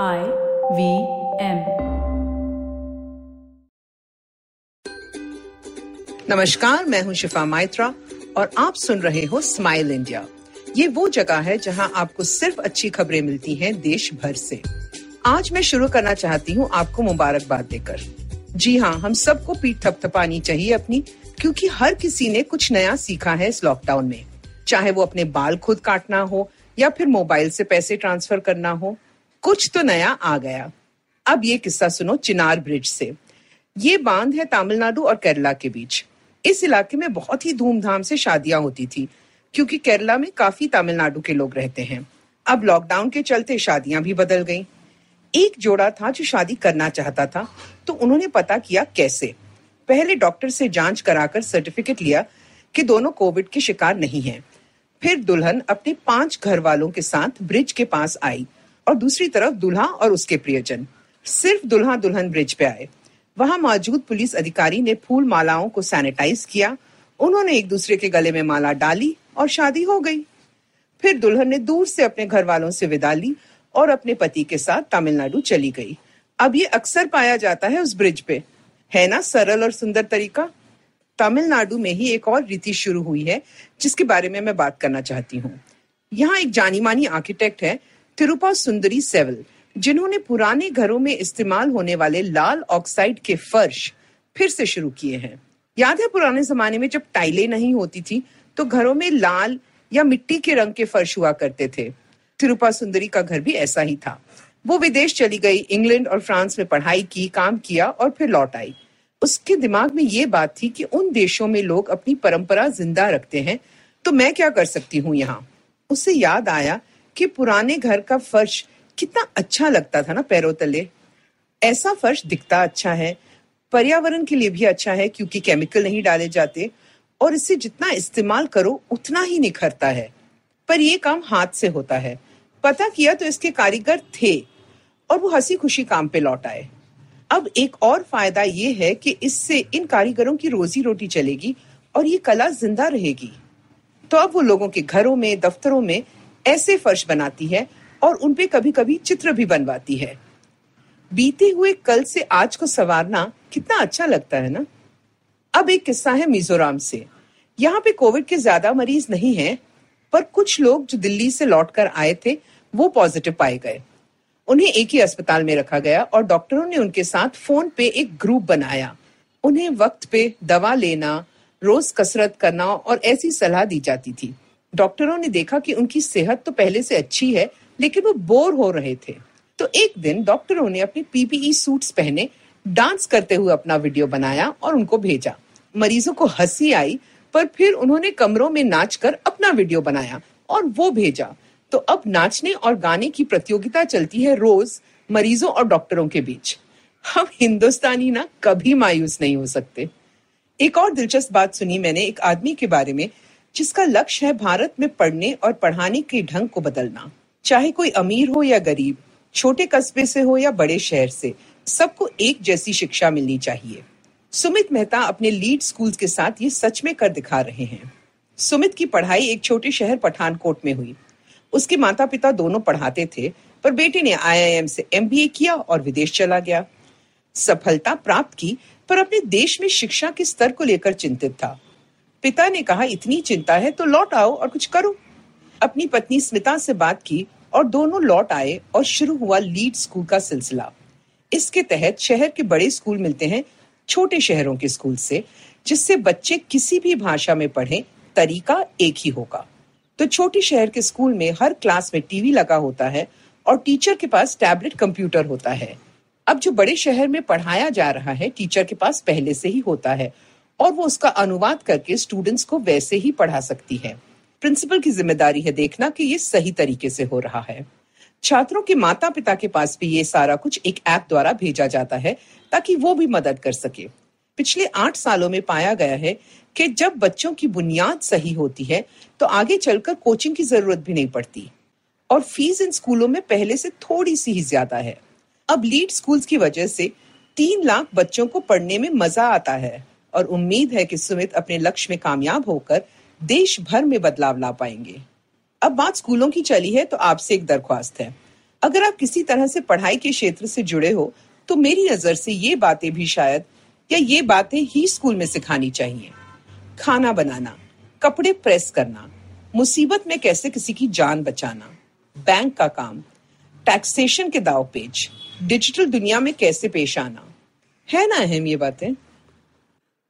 I V M नमस्कार, मैं हूँ शिफा माइत्रा और आप सुन रहे हो स्माइल इंडिया ये वो जगह है जहाँ आपको सिर्फ़ अच्छी खबरें मिलती हैं देश भर से। आज मैं शुरू करना चाहती हूँ आपको मुबारकबाद देकर। जी हाँ हम सबको पीठ थपथपानी चाहिए अपनी, क्योंकि हर किसी ने कुछ नया सीखा है इस लॉकडाउन में। चाहे वो अपने बाल खुद काटना हो या फिर मोबाइल से पैसे ट्रांसफ़र करना हो कुछ तो नया आ गया। अब ये किस्सा सुनो चिनार ब्रिज से। ये बाँध है तमिलनाडु और केरला के बीच। इस इलाके में बहुत ही धूमधाम से शादियाँ होती थी, क्योंकि केरला में काफ़ी तमिलनाडु के लोग रहते हैं। अब लॉकडाउन के चलते शादियाँ भी बदल गईं। एक जोड़ा था जो शादी करना चाहता था तो उन्होंने पता किया कैसे। पहले डॉक्टर से जाँच कराकर सर्टिफिकेट लिया कि दोनों कोविड के शिकार नहीं हैं। फिर दुल्हन अपने पाँच घर वालों के साथ ब्रिज के पास आई। और दूसरी तरफ़ दुल्हा और उसके प्रियजन। सिर्फ़ दुल्हा दुल्हन ब्रिज पे आए। वहाँ मौजूद पुलिस अधिकारी ने फूल मालाओं को सैनिटाइज किया। उन्होंने एक दूसरे के गले में माला डाली और शादी हो गई। फिर दुल्हन ने दूर से अपने घर वालों से विदा ली और अपने पति के साथ तमिलनाडु चली गई। अब ये अक्सर पाया जाता है उस ब्रिज पे। है ना सरल और सुंदर तरीका? तमिलनाडु में ही एक और रीति शुरू हुई है, जिसके बारे में मैं बात करना चाहती हूँ। यहाँ एक जानी मानी आर्किटेक्ट है तिरुपा सुंदरी सेवल, जिन्होंने पुराने घरों में इस्तेमाल होने वाले लाल ऑक्साइड के फर्श फिर से शुरू किए हैं। याद है पुराने जमाने में जब टाइलें नहीं होती थी तो घरों में लाल या मिट्टी के रंग के फर्श हुआ करते थे। तिरुपा सुंदरी का घर भी ऐसा ही था। वो विदेश चली गई, इंग्लैंड और फ्रांस में पढ़ाई की, काम किया और फिर लौट आई। उसके दिमाग में ये बात थी कि उन देशों में लोग अपनी परंपरा ज़िंदा रखते हैं तो मैं क्या कर सकती हूँ यहाँ? उसे याद आया कि पुराने घर का फर्श कितना अच्छा लगता था ना पैरों तले। ऐसा फर्श दिखता अच्छा है, पर्यावरण के लिए भी अच्छा है क्योंकि केमिकल नहीं डाले जाते और इसे जितना इस्तेमाल करो उतना ही निखरता है। पर यह काम हाथ से होता है। पता किया तो इसके कारीगर थे और वो हँसी खुशी काम पे लौट आए। अब एक और फ़ायदा ये है कि इससे इन कारीगरों की रोजी रोटी चलेगी और ये कला ज़िंदा रहेगी। तो अब वो लोगों के घरों में, दफ्तरों में ऐसे फर्श बनाती है और उनपे कभी कभी चित्र भी बनवाती है। बीते हुए कल से आज को सवारना कितना अच्छा लगता है ना? अब एक किस्सा है मिजोरम से। यहाँ पे कोविड के ज़्यादा मरीज़ नहीं हैं, पर कुछ लोग जो दिल्ली से लौटकर आए थे, वो पॉजिटिव पाए गए। उन्हें एक ही अस्पताल में रखा गया और डॉक्टरों ने उनके साथ फ़ोन पे एक ग्रुप बनाया। उन्हें वक्त पे दवा लेना, रोज कसरत करना और ऐसी सलाह दी जाती थी। डॉक्टरों ने देखा कि उनकी सेहत तो पहले से अच्छी है, लेकिन वो बोर हो रहे थे। तो एक दिन डॉक्टरों ने अपने पीपीई सूट्स पहने, डांस करते हुए अपना वीडियो बनाया और उनको भेजा। मरीजों को हँसी आई, पर फिर उन्होंने कमरों में नाचकर अपना वीडियो बनाया और वो भेजा। तो अब नाचने और गाने की प्रतियोगिता चलती है रोज मरीजों और डॉक्टरों के बीच। हम हिंदुस्तानी ना, कभी मायूस नहीं हो सकते। एक और दिलचस्प बात सुनी मैंने एक आदमी के बारे में जिसका लक्ष्य है भारत में पढ़ने और पढ़ाने के ढंग को बदलना। चाहे कोई अमीर हो या गरीब, छोटे कस्बे से हो या बड़े शहर से, सबको एक जैसी शिक्षा मिलनी चाहिए। सुमित मेहता अपने लीड स्कूल के साथ ये सच में कर दिखा रहे हैं। सुमित की पढ़ाई एक छोटे शहर पठानकोट में हुई। उसके माता पिता दोनों पढ़ाते थे, पर बेटे ने आईआईएम से एमबीए किया और विदेश चला गया। सफलता प्राप्त की, पर अपने देश में शिक्षा के स्तर को लेकर चिंतित था। पिता ने कहा, इतनी चिंता है तो लौट आओ और कुछ करो। अपनी पत्नी स्मिता से बात की और दोनों लौट आए और शुरू हुआ लीड स्कूल का सिलसिला। इसके तहत शहर के बड़े स्कूल मिलते हैं, छोटे शहरों के स्कूल से, जिससे बच्चे किसी भी भाषा में पढ़ें, तरीका एक ही होगा। तो छोटे शहर के स्कूल में हर क्लास में टीवी लगा होता है और टीचर के पास टैबलेट कंप्यूटर होता है। अब जो बड़े शहर में पढ़ाया जा रहा है, टीचर के पास पहले से ही होता है। और वो उसका अनुवाद करके स्टूडेंट्स को वैसे ही पढ़ा सकती है। प्रिंसिपल की ज़िम्मेदारी है देखना कि ये सही तरीके से हो रहा है। छात्रों के माता पिता के पास भी ये सारा कुछ एक ऐप द्वारा भेजा जाता है ताकि वो भी मदद कर सके। पिछले आठ सालों में पाया गया है कि जब बच्चों की बुनियाद सही होती है तो आगे चलकर कोचिंग की ज़रूरत भी नहीं पड़ती। और फ़ीस इन स्कूलों में पहले से थोड़ी सी ही ज़्यादा है। अब लीड स्कूल्स की वजह से तीन लाख बच्चों को पढ़ने में मज़ा आता है। और उम्मीद है कि सुमित अपने लक्ष्य में कामयाब होकर देश भर में बदलाव ला पाएँगे। अब बात स्कूलों की चली है तो आपसे एक दरख्वास्त है। अगर आप किसी तरह से पढ़ाई के क्षेत्र से जुड़े हो तो मेरी नज़र से ये बातें भी शायद, या ये बातें ही स्कूल में सिखानी चाहिए। खाना बनाना, कपड़े प्रेस करना, मुसीबत में कैसे किसी की जान बचाना, बैंक का काम, टैक्सेशन के दाव पेच, डिजिटल दुनिया में कैसे पेश आना। है ना अहम ये बातें?